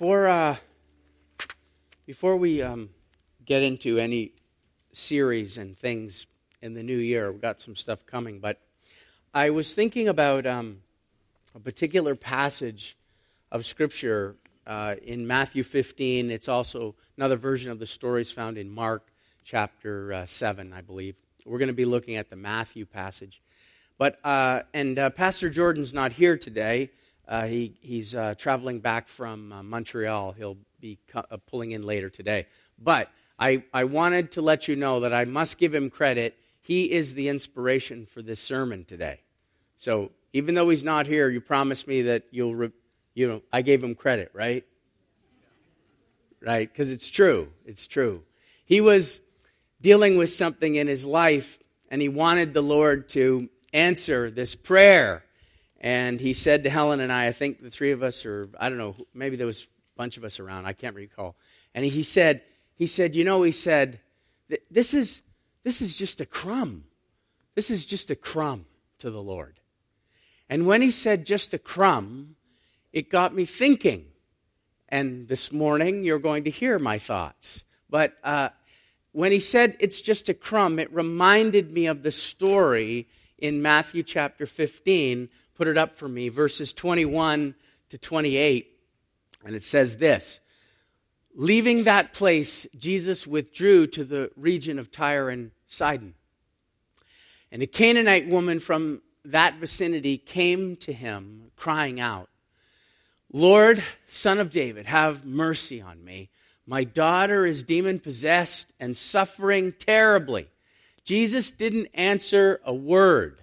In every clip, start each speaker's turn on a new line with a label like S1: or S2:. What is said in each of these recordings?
S1: Before, uh, before we um, get into any series and things in the new year, we've got some stuff coming, but I was thinking about um, a particular passage of Scripture uh, in Matthew 15. It's also another version of the stories found in Mark chapter uh, 7, I believe. We're going to be looking at the Matthew passage. But, uh, and uh, Pastor Jordan's not here today. Uh, he, he's uh, traveling back from uh, Montreal. He'll be uh, pulling in later today. But I, I wanted to let you know that I must give him credit. He is the inspiration for this sermon today. So even though he's not here, you promised me that you'll, re- you know, I gave him credit, right? Right? Because it's true. It's true. He was dealing with something in his life, and he wanted the Lord to answer this prayer. And he said to Helen and I, I think the three of us, or I don't know, maybe there was a bunch of us around, I can't recall. And he said, he said, you know, he said, this is, this is just a crumb. This is just a crumb to the Lord. And when he said just a crumb, it got me thinking. And this morning, you're going to hear my thoughts. But uh, when he said it's just a crumb, it reminded me of the story in Matthew chapter 15 put it up for me, verses 21 to 28. And it says this Leaving that place, Jesus withdrew to the region of Tyre and Sidon. And a Canaanite woman from that vicinity came to him, crying out, Lord, son of David, have mercy on me. My daughter is demon possessed and suffering terribly. Jesus didn't answer a word.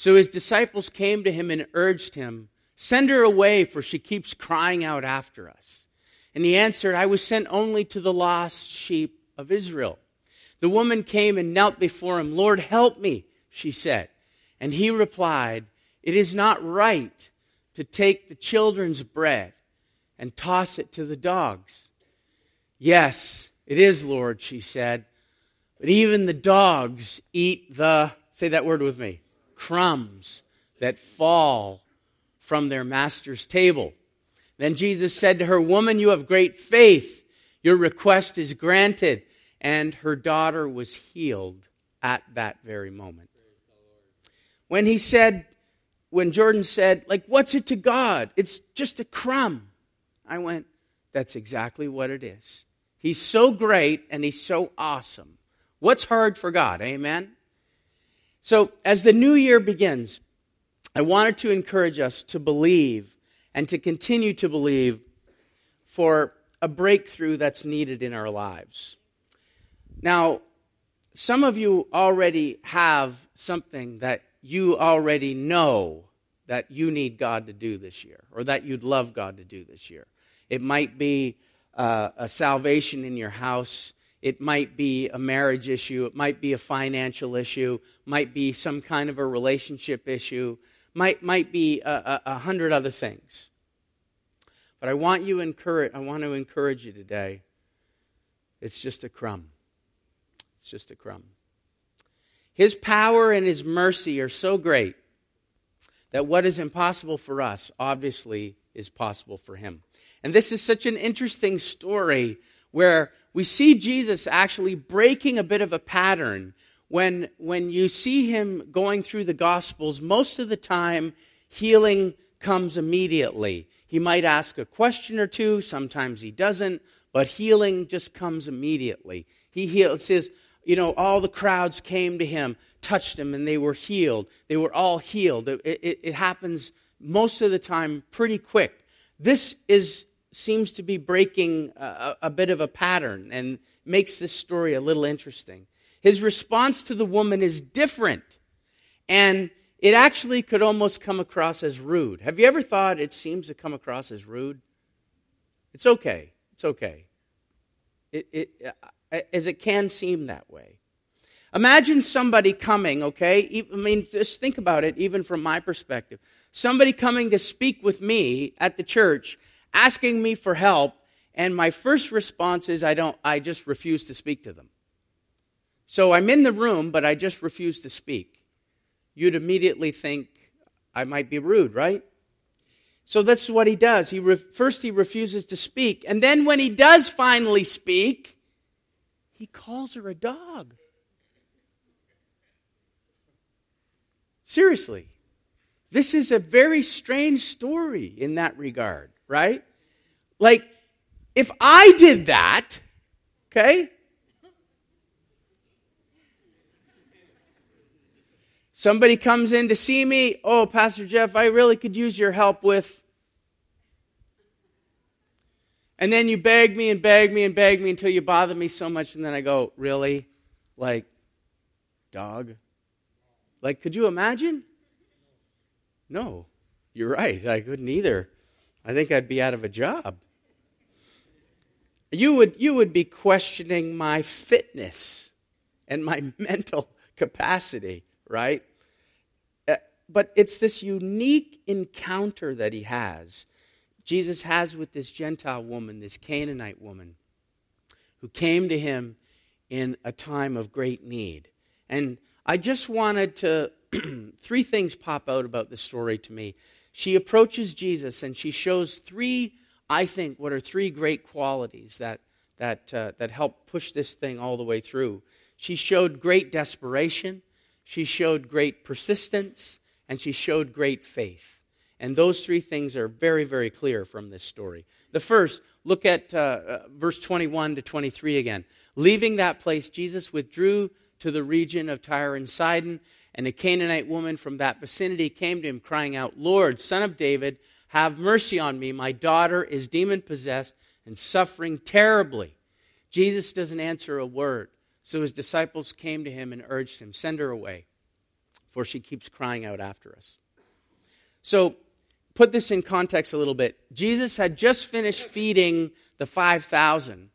S1: So his disciples came to him and urged him, Send her away, for she keeps crying out after us. And he answered, I was sent only to the lost sheep of Israel. The woman came and knelt before him. Lord, help me, she said. And he replied, It is not right to take the children's bread and toss it to the dogs. Yes, it is, Lord, she said. But even the dogs eat the, say that word with me, crumbs that fall from their master's table. Then Jesus said to her, Woman, you have great faith. Your request is granted. And her daughter was healed at that very moment. When he said, when Jordan said, like, what's it to God? It's just a crumb. I went, that's exactly what it is. He's so great and he's so awesome. What's hard for God? Amen? So, as the new year begins, I wanted to encourage us to believe and to continue to believe for a breakthrough that's needed in our lives. Now, some of you already have something that you already know that you need God to do this year, or that you'd love God to do this year. It might be uh, a salvation in your house. It might be a marriage issue. It might be a financial issue. Might be some kind of a relationship issue. Might, might be a, a, a hundred other things. But I want you encourage, I want to encourage you today. It's just a crumb. It's just a crumb. His power and his mercy are so great that what is impossible for us obviously is possible for him. And this is such an interesting story where we see Jesus actually breaking a bit of a pattern. When, when you see him going through the Gospels, most of the time healing comes immediately. He might ask a question or two, sometimes he doesn't, but healing just comes immediately. He heals, says, you know, all the crowds came to him, touched him, and they were healed. They were all healed. It, it, it happens most of the time pretty quick. This is seems to be breaking a, a bit of a pattern and makes this story a little interesting. His response to the woman is different, and it actually could almost come across as rude. Have you ever thought it seems to come across as rude? It's okay. It's okay. It, it, uh, as it can seem that way. Imagine somebody coming, okay? I mean, just think about it, even from my perspective. Somebody coming to speak with me at the church asking me for help, and my first response is I don't I just refuse to speak to them. So I'm in the room, but I just refuse to speak. You'd immediately think I might be rude, right? So that's what he does. He re- first he refuses to speak, and then when he does finally speak, he calls her a dog. Seriously. This is a very strange story in that regard, right? Like, if I did that, okay? Somebody comes in to see me. Oh, Pastor Jeff, I really could use your help with. And then you beg me and beg me and beg me until you bother me so much. And then I go, Really? Like, dog? Like, could you imagine? No, you're right. I couldn't either. I think I'd be out of a job. You would, you would be questioning my fitness and my mental capacity, right? Uh, but it's this unique encounter that he has. Jesus has with this Gentile woman, this Canaanite woman, who came to him in a time of great need. And I just wanted to, three things pop out about this story to me. She approaches Jesus and she shows three, I think, what are three great qualities that, that, uh, that help push this thing all the way through. She showed great desperation, she showed great persistence, and she showed great faith. And those three things are very, very clear from this story. The first, look at uh, uh, verse 21 to 23 again. Leaving that place, Jesus withdrew to the region of Tyre and Sidon, and a Canaanite woman from that vicinity came to him, crying out, Lord, son of David, have mercy on me. My daughter is demon possessed and suffering terribly. Jesus doesn't answer a word. So his disciples came to him and urged him, Send her away, for she keeps crying out after us. So, put this in context a little bit. Jesus had just finished feeding the 5,000,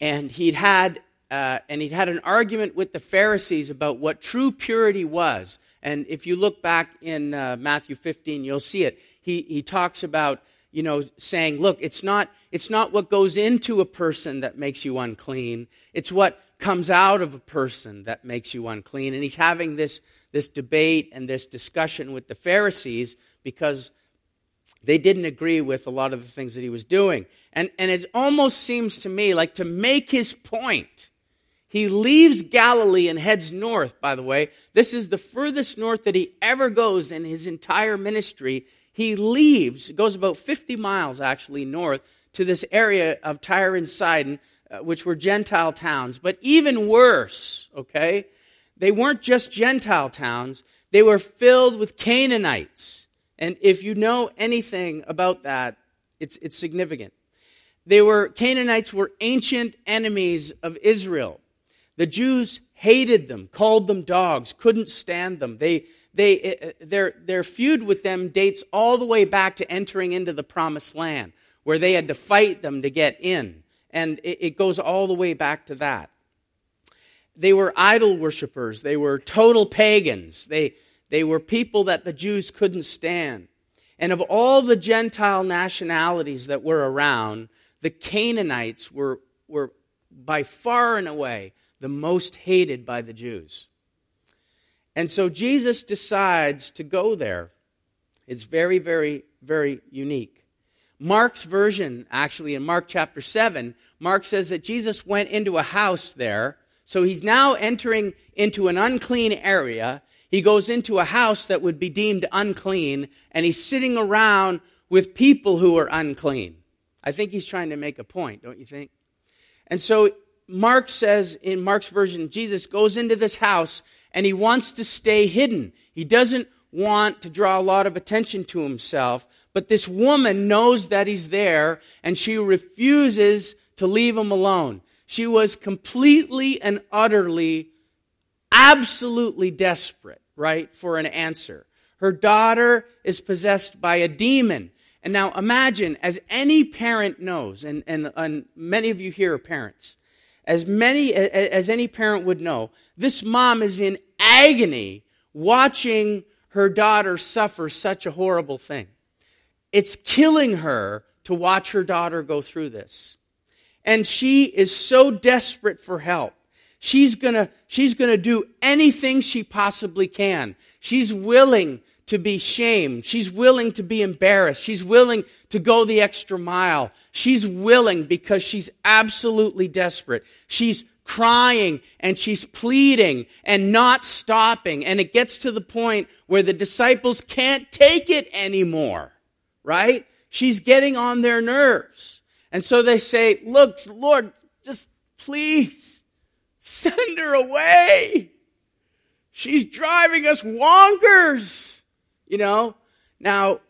S1: and he'd had uh, and he'd had an argument with the Pharisees about what true purity was. And if you look back in uh, Matthew 15, you'll see it. He, he talks about, you know, saying, look, it's not, it's not what goes into a person that makes you unclean. It's what comes out of a person that makes you unclean. And he's having this, this debate and this discussion with the Pharisees because they didn't agree with a lot of the things that he was doing. And, and it almost seems to me like to make his point, he leaves Galilee and heads north, by the way. This is the furthest north that he ever goes in his entire ministry. He leaves, goes about 50 miles actually north to this area of Tyre and Sidon, uh, which were Gentile towns. But even worse, okay, they weren't just Gentile towns, they were filled with Canaanites. And if you know anything about that, it's, it's significant. They were, Canaanites were ancient enemies of Israel. The Jews hated them, called them dogs, couldn't stand them. They, they, eh, eh, their, their feud with them dates all the way back to entering into the promised land, where they had to fight them to get in. And it, it goes all the way back to that. They were idol worshippers, they were total pagans, they, they were people that the Jews couldn't stand. And of all the Gentile nationalities that were around, the Canaanites were, were by far and away the most hated by the Jews. And so Jesus decides to go there. It's very, very, very unique. Mark's version, actually, in Mark chapter 7, Mark says that Jesus went into a house there. So he's now entering into an unclean area. He goes into a house that would be deemed unclean, and he's sitting around with people who are unclean. I think he's trying to make a point, don't you think? And so Mark says in Mark's version, Jesus goes into this house and he wants to stay hidden. He doesn't want to draw a lot of attention to himself, but this woman knows that he's there and she refuses to leave him alone. She was completely and utterly, absolutely desperate, right, for an answer. Her daughter is possessed by a demon. And now imagine, as any parent knows, and, and, and many of you here are parents, as many as any parent would know, this mom is in agony watching her daughter suffer such a horrible thing. It's killing her to watch her daughter go through this. And she is so desperate for help. She's gonna, she's gonna do anything she possibly can. She's willing to be shamed. She's willing to be embarrassed. She's willing to go the extra mile. She's willing because she's absolutely desperate. She's crying and she's pleading and not stopping. And it gets to the point where the disciples can't take it anymore, right? She's getting on their nerves. And so they say, Look, Lord, just please send her away. She's driving us wonkers. You know? Now,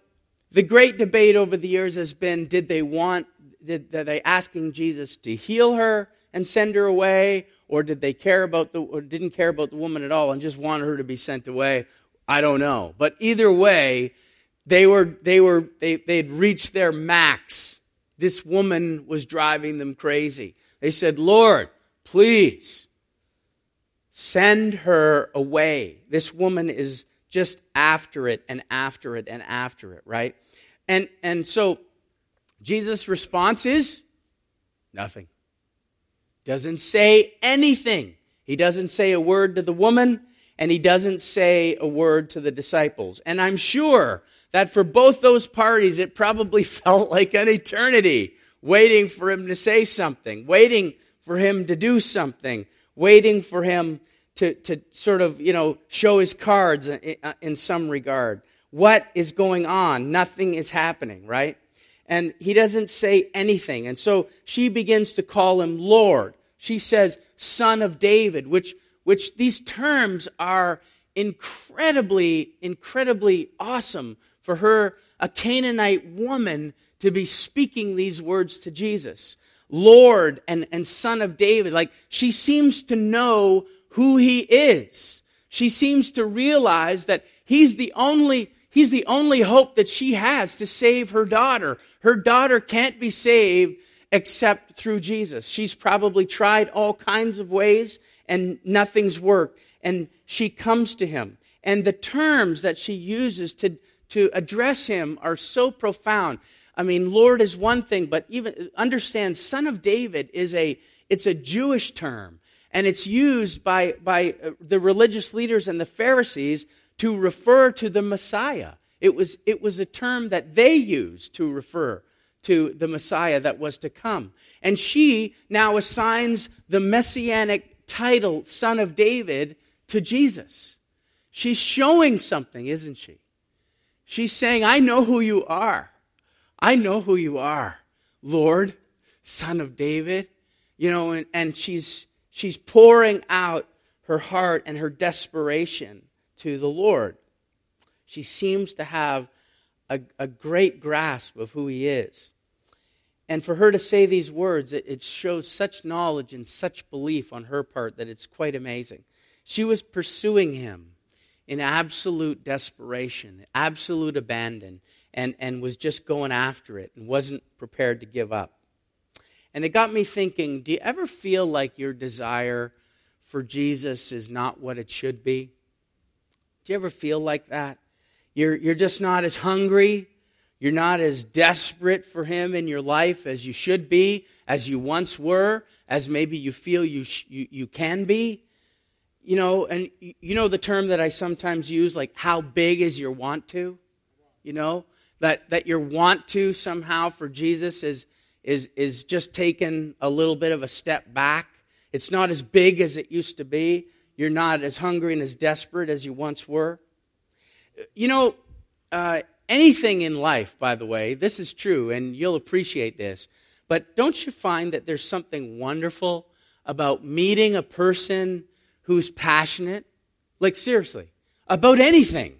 S1: the great debate over the years has been did they want, did, are they asking Jesus to heal her and send her away? Or did they care about the, or didn't care about the woman at all and just wanted her to be sent away? I don't know. But either way, they were, they were, they, they had reached their max. This woman was driving them crazy. They said, Lord, please send her away. This woman is just after it and after it and after it, right? And, and so Jesus' response is nothing. Doesn't say anything. He doesn't say a word to the woman, and he doesn't say a word to the disciples. And I'm sure that for both those parties, it probably felt like an eternity waiting for him to say something, waiting for him to do something, waiting for him to, to sort of, you know, show his cards in, uh, in some regard. What is going on? Nothing is happening, right? And he doesn't say anything. And so she begins to call him Lord. She says, Son of David, which, which these terms are incredibly, incredibly awesome for her, a Canaanite woman, to be speaking these words to Jesus. Lord and, and Son of David. Like she seems to know who he is. She seems to realize that he's the only he's the only hope that she has to save her daughter. Her daughter can't be saved except through Jesus. She's probably tried all kinds of ways and nothing's worked. And she comes to him. And the terms that she uses to, to address him are so profound. I mean, Lord is one thing, but even understand, son of David is a, it's a Jewish term and it's used by, by uh, the religious leaders and the Pharisees to refer to the Messiah. It was, it was a term that they used to refer to the Messiah that was to come. And she now assigns the messianic title, Son of David, to Jesus. She's showing something, isn't she? She's saying, I know who you are. I know who you are, Lord, Son of David. You know, and, and she's She's pouring out her heart and her desperation to the Lord. She seems to have a, a great grasp of who He is. And for her to say these words, it, it shows such knowledge and such belief on her part that it's quite amazing. She was pursuing Him in absolute desperation, absolute abandon, and, and was just going after it and wasn't prepared to give up. And it got me thinking do you ever feel like your desire for Jesus is not what it should be? Do you ever feel like that? You're, you're just not as hungry. You're not as desperate for Him in your life as you should be, as you once were, as maybe you feel you, sh- you, you can be. You know, and you know the term that I sometimes use, like, how big is your want to? You know, that, that your want to somehow for Jesus is, is, is just taken a little bit of a step back. It's not as big as it used to be. You're not as hungry and as desperate as you once were. You know, uh, anything in life, by the way, this is true, and you'll appreciate this, but don't you find that there's something wonderful about meeting a person who's passionate? Like, seriously, about anything.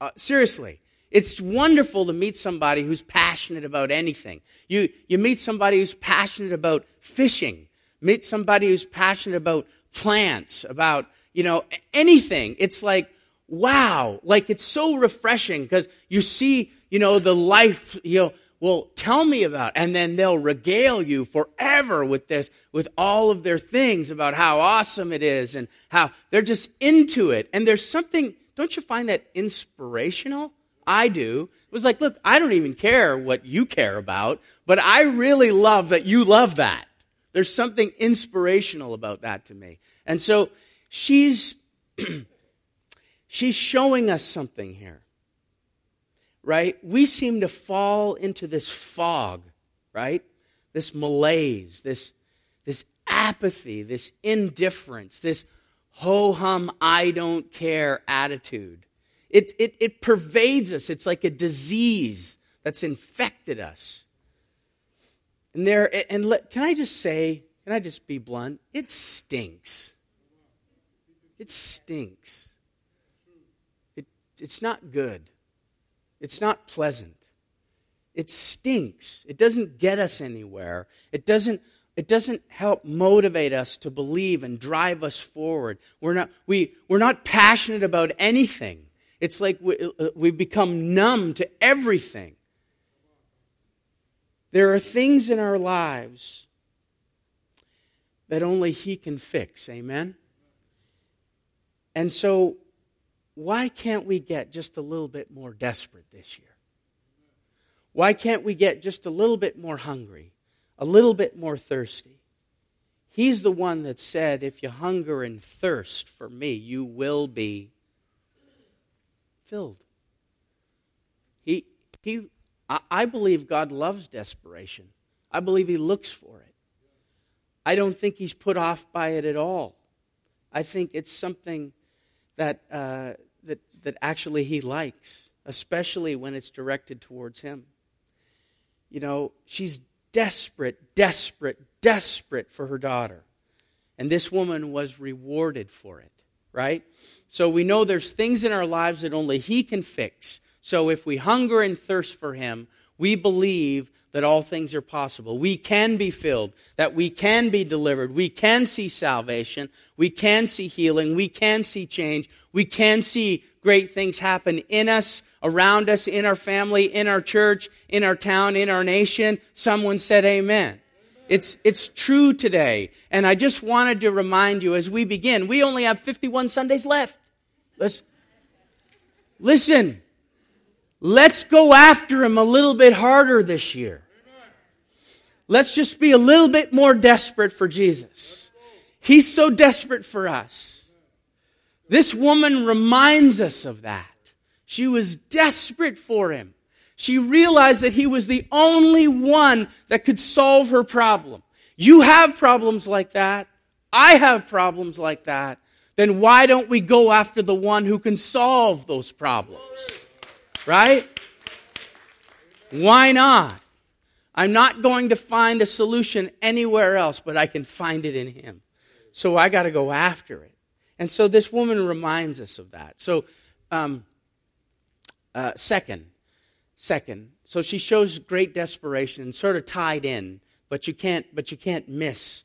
S1: Uh, seriously. It's wonderful to meet somebody who's passionate about anything. You, you meet somebody who's passionate about fishing, meet somebody who's passionate about plants, about, you know, anything. It's like, wow, like it's so refreshing because you see, you know, the life, you know, well, tell me about, and then they'll regale you forever with this, with all of their things about how awesome it is and how they're just into it. And there's something, don't you find that inspirational? I do. It was like, look, I don't even care what you care about, but I really love that you love that. There's something inspirational about that to me. And so she's she's showing us something here. Right? We seem to fall into this fog, right? This malaise, this, this apathy, this indifference, this ho hum, I don't care attitude. It, it, it pervades us. It's like a disease that's infected us. And there, and let, can I just say, can I just be blunt? It stinks. It stinks. It, it's not good. It's not pleasant. It stinks. It doesn't get us anywhere. It doesn't, it doesn't help motivate us to believe and drive us forward. We're not, we, we're not passionate about anything. It's like we, uh, we've become numb to everything. There are things in our lives that only He can fix. Amen? And so, why can't we get just a little bit more desperate this year? Why can't we get just a little bit more hungry, a little bit more thirsty? He's the one that said, If you hunger and thirst for me, you will be filled. He, he, I believe God loves desperation. I believe He looks for it. I don't think He's put off by it at all. I think it's something that, uh, that, that actually He likes, especially when it's directed towards Him. You know, she's desperate, desperate, desperate for her daughter. And this woman was rewarded for it, right? So we know there's things in our lives that only He can fix. So if we hunger and thirst for Him, we believe that all things are possible. We can be filled, that we can be delivered, we can see salvation, we can see healing, we can see change, we can see great things happen in us, around us, in our family, in our church, in our town, in our nation. Someone said amen. It's, it's true today. And I just wanted to remind you as we begin, we only have 51 Sundays left. Let's, listen, let's go after him a little bit harder this year. Let's just be a little bit more desperate for Jesus. He's so desperate for us. This woman reminds us of that. She was desperate for him. She realized that he was the only one that could solve her problem. You have problems like that. I have problems like that then why don't we go after the one who can solve those problems? Right? Why not? I'm not going to find a solution anywhere else, but I can find it in Him. So I got to go after it. And so this woman reminds us of that. So, um, uh, second, second, so she shows great desperation, and sort of tied in, but you can't, but you can't miss,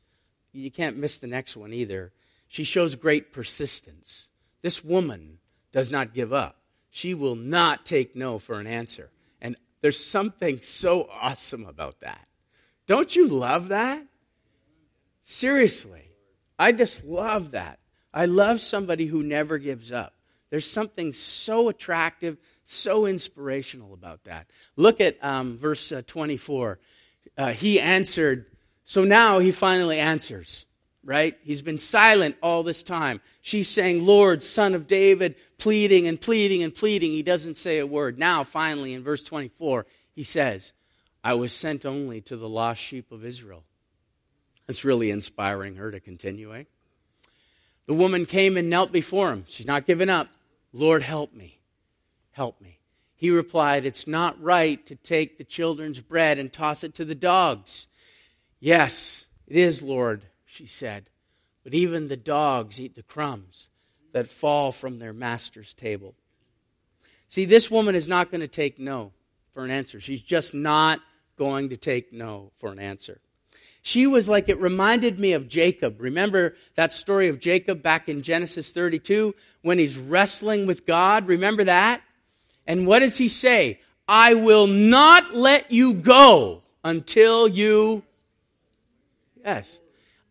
S1: you can't miss the next one either. She shows great persistence. This woman does not give up. She will not take no for an answer. And there's something so awesome about that. Don't you love that? Seriously. I just love that. I love somebody who never gives up. There's something so attractive, so inspirational about that. Look at um, verse uh, 24. Uh, he answered, so now he finally answers right? He's been silent all this time. She's saying, Lord, son of David, pleading and pleading and pleading. He doesn't say a word. Now, finally, in verse 24, he says, I was sent only to the lost sheep of Israel. That's really inspiring her to continue, eh? The woman came and knelt before him. She's not giving up. Lord, help me. Help me. He replied, It's not right to take the children's bread and toss it to the dogs. Yes, it is, Lord she said. But even the dogs eat the crumbs that fall from their master's table. See, this woman is not going to take no for an answer. She's just not going to take no for an answer. She was like, it reminded me of Jacob. Remember that story of Jacob back in Genesis 32 when he's wrestling with God? Remember that? And what does he say? I will not let you go until you. Yes.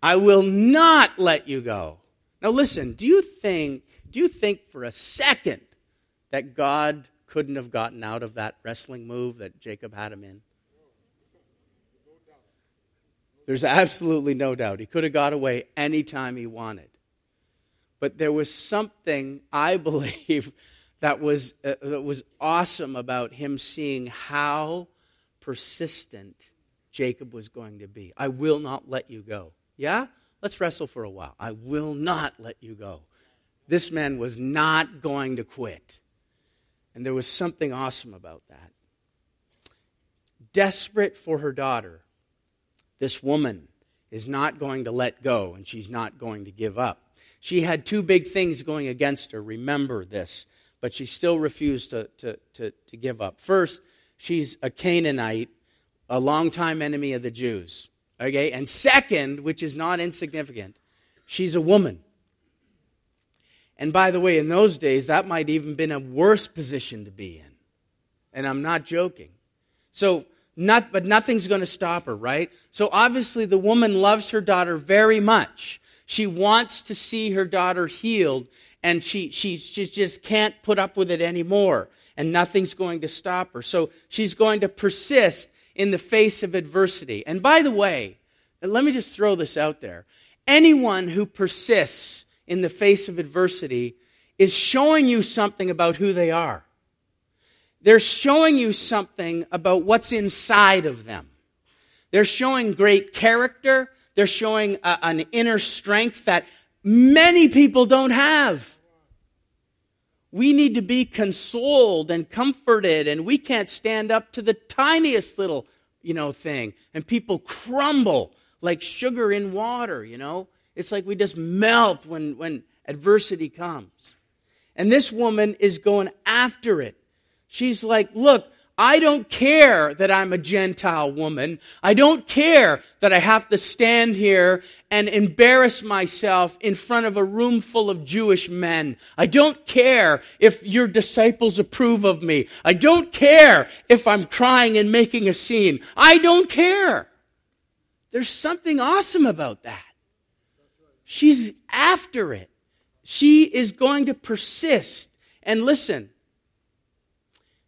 S1: I will not let you go. Now listen, do you think do you think for a second that God couldn't have gotten out of that wrestling move that Jacob had him in? There's absolutely no doubt. He could have got away anytime he wanted. but there was something, I believe, that was, uh, that was awesome about him seeing how persistent Jacob was going to be. I will not let you go. Yeah? Let's wrestle for a while. I will not let you go. This man was not going to quit. And there was something awesome about that. Desperate for her daughter, this woman is not going to let go and she's not going to give up. She had two big things going against her. Remember this but she still refused to, to, to, to give up. First, she's a Canaanite, a longtime enemy of the Jews. Okay? And second, which is not insignificant, she's a woman. And by the way, in those days, that might even been a worse position to be in. And I'm not joking. So, not, but nothing's going to stop her, right? So obviously, the woman loves her daughter very much. She wants to see her daughter healed, and she, she, she just can't put up with it anymore, and nothing's going to stop her. So she's going to persist in the face of adversity. And by the way, let me just throw this out there anyone who persists in the face of adversity is showing you something about who they are. They're showing you something about what's inside of them. They're showing great character. They're showing a, an inner strength that many people don't have. We need to be consoled and comforted, and we can't stand up to the tiniest little, you know, thing. And people crumble like sugar in water, you know? It's like we just melt when, when adversity comes. And this woman is going after it. She's like, look, I don't care that I'm a Gentile woman. I don't care that I have to stand here and embarrass myself in front of a room full of Jewish men. I don't care if your disciples approve of me. I don't care if I'm crying and making a scene. I don't care. There's something awesome about that. She's after it. She is going to persist. And listen,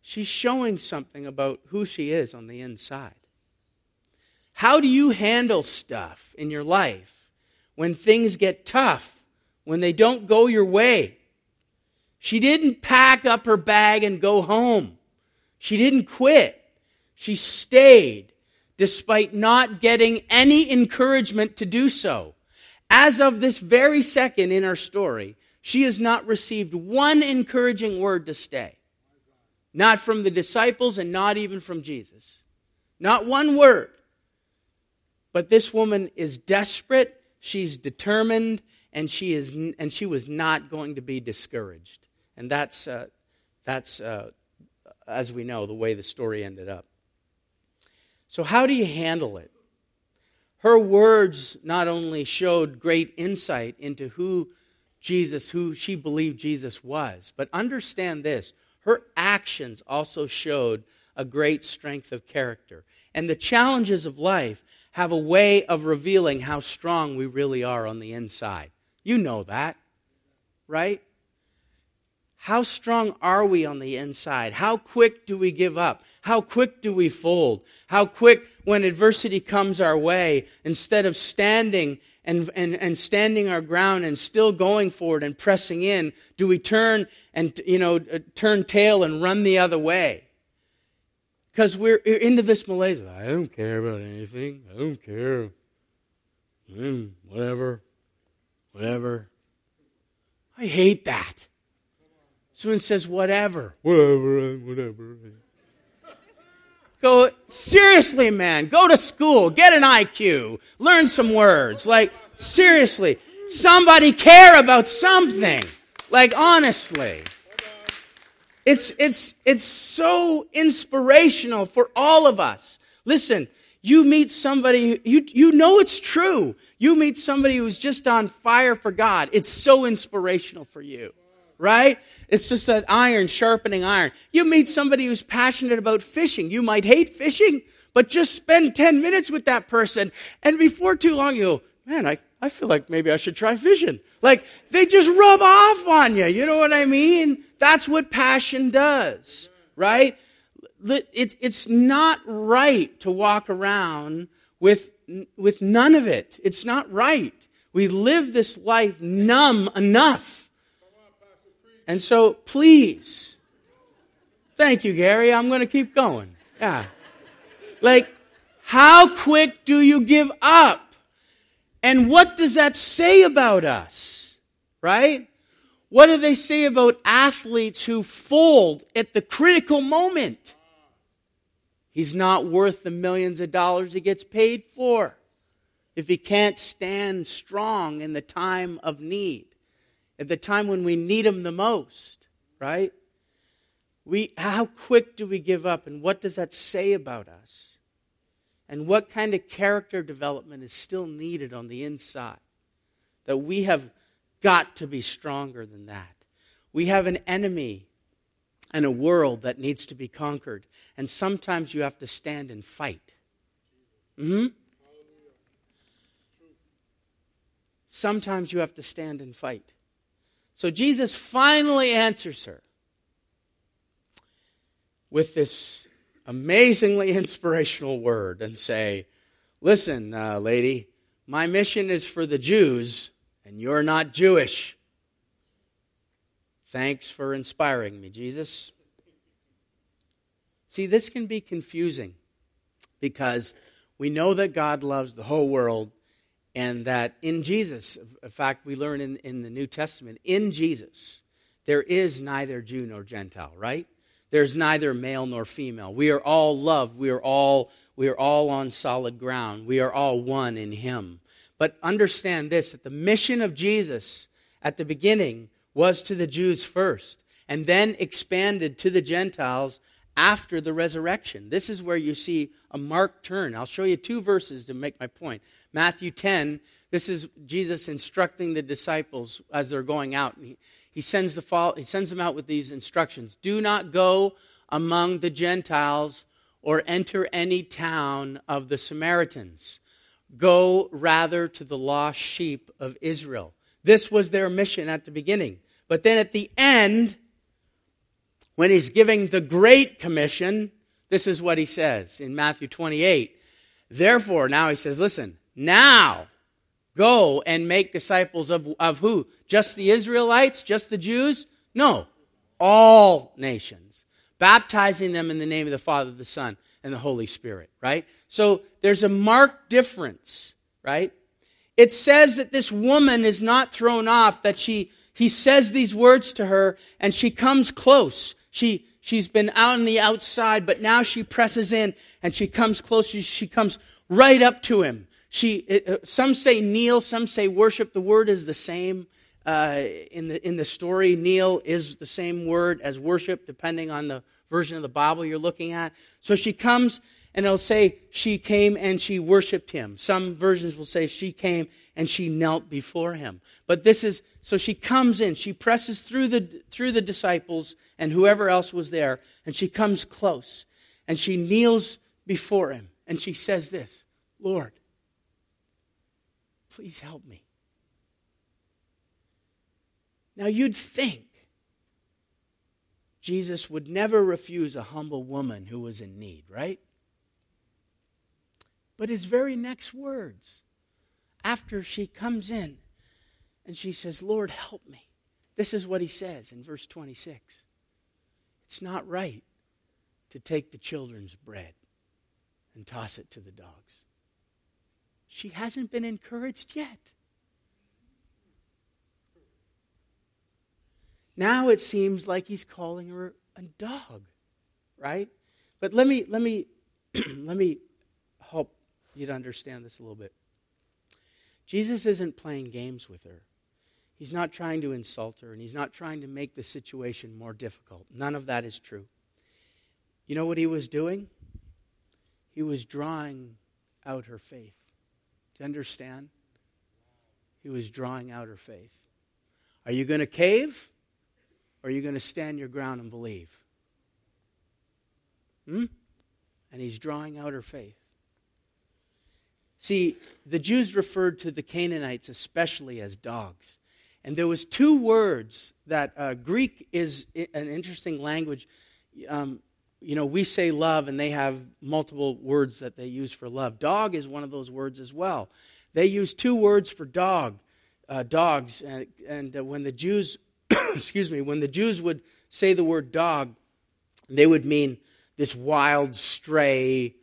S1: she's showing something about who she is on the inside. How do you handle stuff in your life when things get tough, when they don't go your way? She didn't pack up her bag and go home. She didn't quit. She stayed despite not getting any encouragement to do so. As of this very second in our story, she has not received one encouraging word to stay. Not from the disciples and not even from Jesus. Not one word. But this woman is desperate, she's determined, and she, is, and she was not going to be discouraged. And that's, uh, that's uh, as we know, the way the story ended up. So, how do you handle it? Her words not only showed great insight into who Jesus, who she believed Jesus was, but understand this her actions also showed a great strength of character. And the challenges of life have a way of revealing how strong we really are on the inside. You know that, right? How strong are we on the inside? How quick do we give up? How quick do we fold? How quick, when adversity comes our way, instead of standing and, and, and standing our ground and still going forward and pressing in, do we turn and, you know, uh, turn tail and run the other way? Because we're into this malaise. I don't care about anything. I don't care. Mm, whatever. Whatever. I hate that. Someone says, whatever. Whatever, whatever. Go, seriously, man, go to school, get an IQ, learn some words. Like, seriously, somebody care about something. Like, honestly. It's, it's, it's so inspirational for all of us. Listen, you meet somebody, you, you know it's true. You meet somebody who's just on fire for God. It's so inspirational for you right? It's just that iron sharpening iron. You meet somebody who's passionate about fishing. You might hate fishing, but just spend 10 minutes with that person. And before too long, you go, man, I, I feel like maybe I should try fishing. Like they just rub off on you. You know what I mean? That's what passion does, right? It's, it's not right to walk around with, with none of it. It's not right. We live this life numb enough. And so, please, thank you, Gary. I'm going to keep going. Yeah. Like, how quick do you give up? And what does that say about us? Right? What do they say about athletes who fold at the critical moment? He's not worth the millions of dollars he gets paid for if he can't stand strong in the time of need, at the time when we need him the most, right? We, how quick do we give up, and what does that say about us? And what kind of character development is still needed on the inside? That we have got to be stronger than that. We have an enemy and a world that needs to be conquered, and sometimes you have to stand and fight. hmm sometimes you have to stand and fight. So Jesus finally answers her with this amazingly inspirational word and say, Listen, uh, lady, my mission is for the Jews, and you're not Jewish. Thanks for inspiring me, Jesus. See, this can be confusing because we know that God loves the whole world and that in Jesus, in fact, we learn in, in the New Testament, in Jesus, there is neither Jew nor Gentile, right? There's neither male nor female. We are all loved. We are all, we are all on solid ground. We are all one in Him. But understand this that the mission of Jesus at the beginning was to the Jews first, and then expanded to the Gentiles after the resurrection. This is where you see a marked turn. I'll show you two verses to make my point. Matthew 10, this is Jesus instructing the disciples as they're going out. He, he, sends the, he sends them out with these instructions Do not go among the Gentiles or enter any town of the Samaritans. Go rather to the lost sheep of Israel. This was their mission at the beginning. But then at the end, when he's giving the Great Commission, this is what he says in Matthew 28. Therefore, now he says, listen, now go and make disciples of, of who? Just the Israelites? Just the Jews? No, all nations, baptizing them in the name of the Father, the Son, and the Holy Spirit, right? So there's a marked difference, right? It says that this woman is not thrown off, that she, he says these words to her, and she comes close. She, she's been out on the outside, but now she presses in and she comes close. She, comes right up to him. She, it, uh, some say kneel, some say worship. The word is the same uh, in, the, in the story. Kneel is the same word as worship, depending on the version of the Bible you're looking at. So she comes and it'll say she came and she worshiped him. Some versions will say she came and she knelt before him. But this is so she comes in, she presses through the through the disciples and whoever else was there, and she comes close and she kneels before him and she says this, "Lord, please help me." Now you'd think Jesus would never refuse a humble woman who was in need, right? But his very next words, after she comes in and she says, Lord, help me. This is what he says in verse 26 It's not right to take the children's bread and toss it to the dogs. She hasn't been encouraged yet. Now it seems like he's calling her a dog, right? But let me let me let me you to understand this a little bit. Jesus isn't playing games with her. He's not trying to insult her, and he's not trying to make the situation more difficult. None of that is true. You know what he was doing? He was drawing out her faith. Do you understand? He was drawing out her faith. Are you going to cave? Or are you going to stand your ground and believe? Hmm? And he's drawing out her faith. See, the Jews referred to the Canaanites especially as dogs. And there was two words that uh, Greek is an interesting language. Um, you know, we say love, and they have multiple words that they use for love. Dog is one of those words as well. They use two words for dog. uh, dogs, and, and uh, when the Jews, excuse me, when the Jews would say the word dog, they would mean this wild, stray,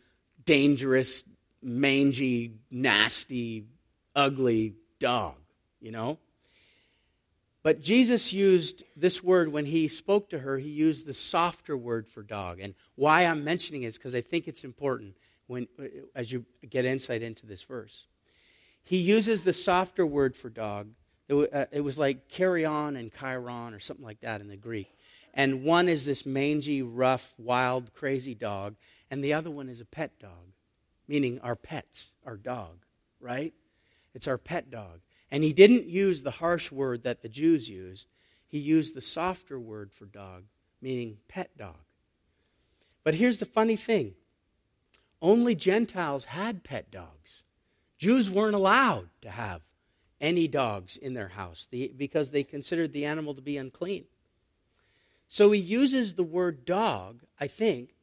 S1: dangerous, mangy, nasty, ugly dog, you know? But Jesus used this word when he spoke to her, he used the softer word for dog. And why I'm mentioning is because I think it's important when, as you get insight into this verse. He uses the softer word for dog. Uh, it was like carry on and chiron or something like that in the Greek. And one is this mangy, rough, wild, crazy dog, and the other one is a pet dog, meaning our pets, our dog, right? It's our pet dog. And he didn't use the harsh word that the Jews used, he used the softer word for dog, meaning pet dog. But here's the funny thing only Gentiles had pet dogs. Jews weren't allowed to have any dogs in their house because they considered the animal to be unclean. So he uses the word dog, I think,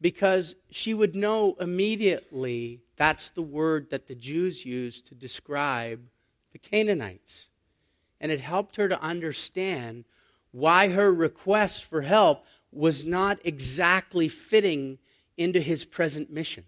S1: because she would know immediately that's the word that the Jews used to describe the Canaanites. And it helped her to understand why her request for help was not exactly fitting into his present mission.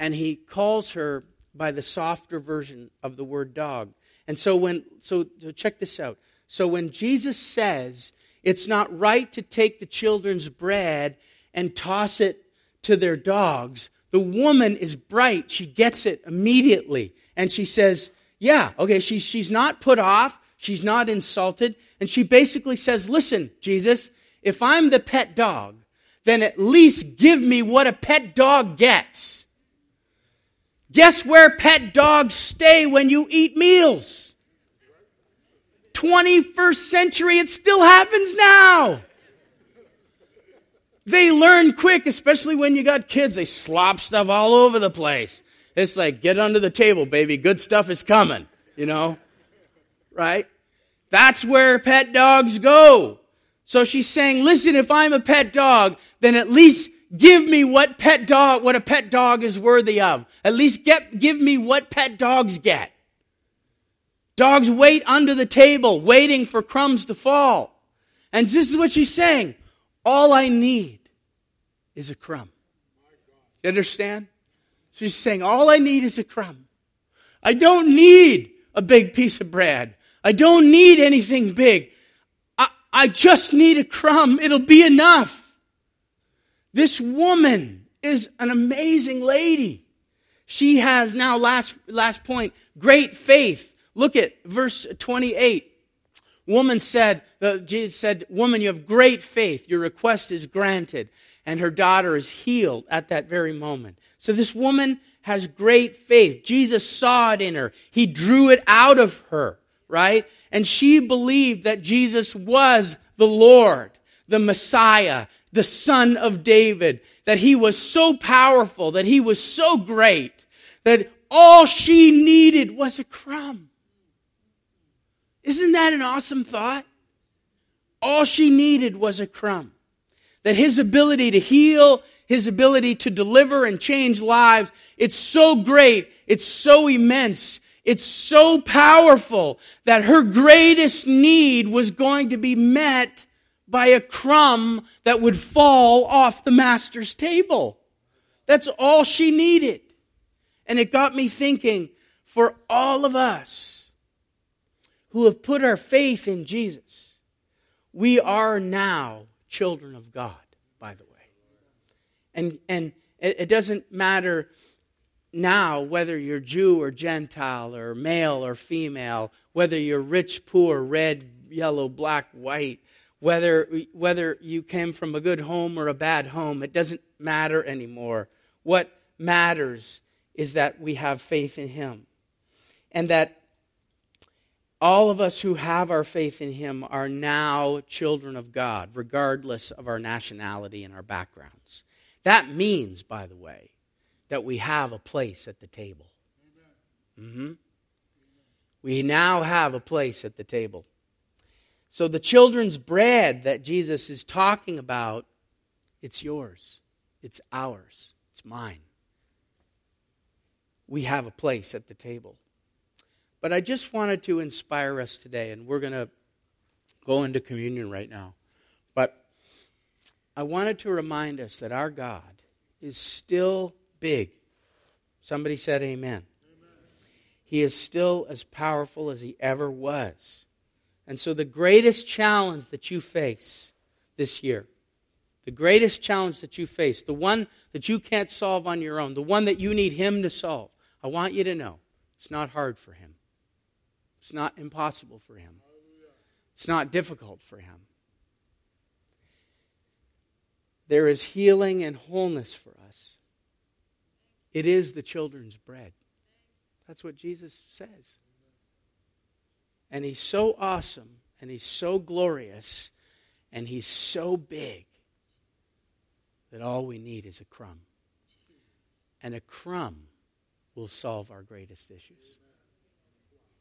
S1: And he calls her by the softer version of the word dog. And so when so, so check this out. So when Jesus says it's not right to take the children's bread and toss it to their dogs, the woman is bright. She gets it immediately. And she says, yeah, okay, she, she's not put off, she's not insulted, and she basically says, Listen, Jesus, if I'm the pet dog, then at least give me what a pet dog gets. Guess where pet dogs stay when you eat meals? 21st century, it still happens now. They learn quick, especially when you got kids. They slop stuff all over the place. It's like, get under the table, baby. Good stuff is coming, you know? Right? That's where pet dogs go. So she's saying, listen, if I'm a pet dog, then at least give me what pet dog, what a pet dog is worthy of. At least get, give me what pet dogs get. Dogs wait under the table, waiting for crumbs to fall. And this is what she's saying. All I need is a crumb. You understand? She's saying, All I need is a crumb. I don't need a big piece of bread. I don't need anything big. I, I just need a crumb. It'll be enough. This woman is an amazing lady. She has now, last, last point, great faith. Look at verse 28. Woman said, Jesus said, Woman, you have great faith. Your request is granted. And her daughter is healed at that very moment. So this woman has great faith. Jesus saw it in her. He drew it out of her, right? And she believed that Jesus was the Lord, the Messiah, the son of David, that he was so powerful, that he was so great, that all she needed was a crumb. Isn't that an awesome thought? All she needed was a crumb. That his ability to heal, his ability to deliver and change lives, it's so great, it's so immense, it's so powerful that her greatest need was going to be met by a crumb that would fall off the master's table. That's all she needed. And it got me thinking for all of us who have put our faith in Jesus, we are now children of God, by the way. And, and it, doesn't matter now whether you're Jew or Gentile or male or female, whether you're rich, poor, red, yellow, black, white, whether, whether you came from a good home or a bad home, it doesn't matter anymore. What matters is that we have faith in Him. And that all of us who have our faith in Him are now children of God, regardless of our nationality and our backgrounds. That means, by the way, that we have a place at the table. Mm-hmm. We now have a place at the table. So the children's bread that Jesus is talking about, it's yours. It's ours. It's mine. We have a place at the table. But I just wanted to inspire us today, and we're going to go into communion right now. But I wanted to remind us that our God is still big. Somebody said amen. amen. He is still as powerful as he ever was. And so, the greatest challenge that you face this year, the greatest challenge that you face, the one that you can't solve on your own, the one that you need Him to solve, I want you to know it's not hard for Him. It's not impossible for Him. It's not difficult for Him. There is healing and wholeness for us. It is the children's bread. That's what Jesus says. And He's so awesome, and He's so glorious, and He's so big that all we need is a crumb. And a crumb will solve our greatest issues.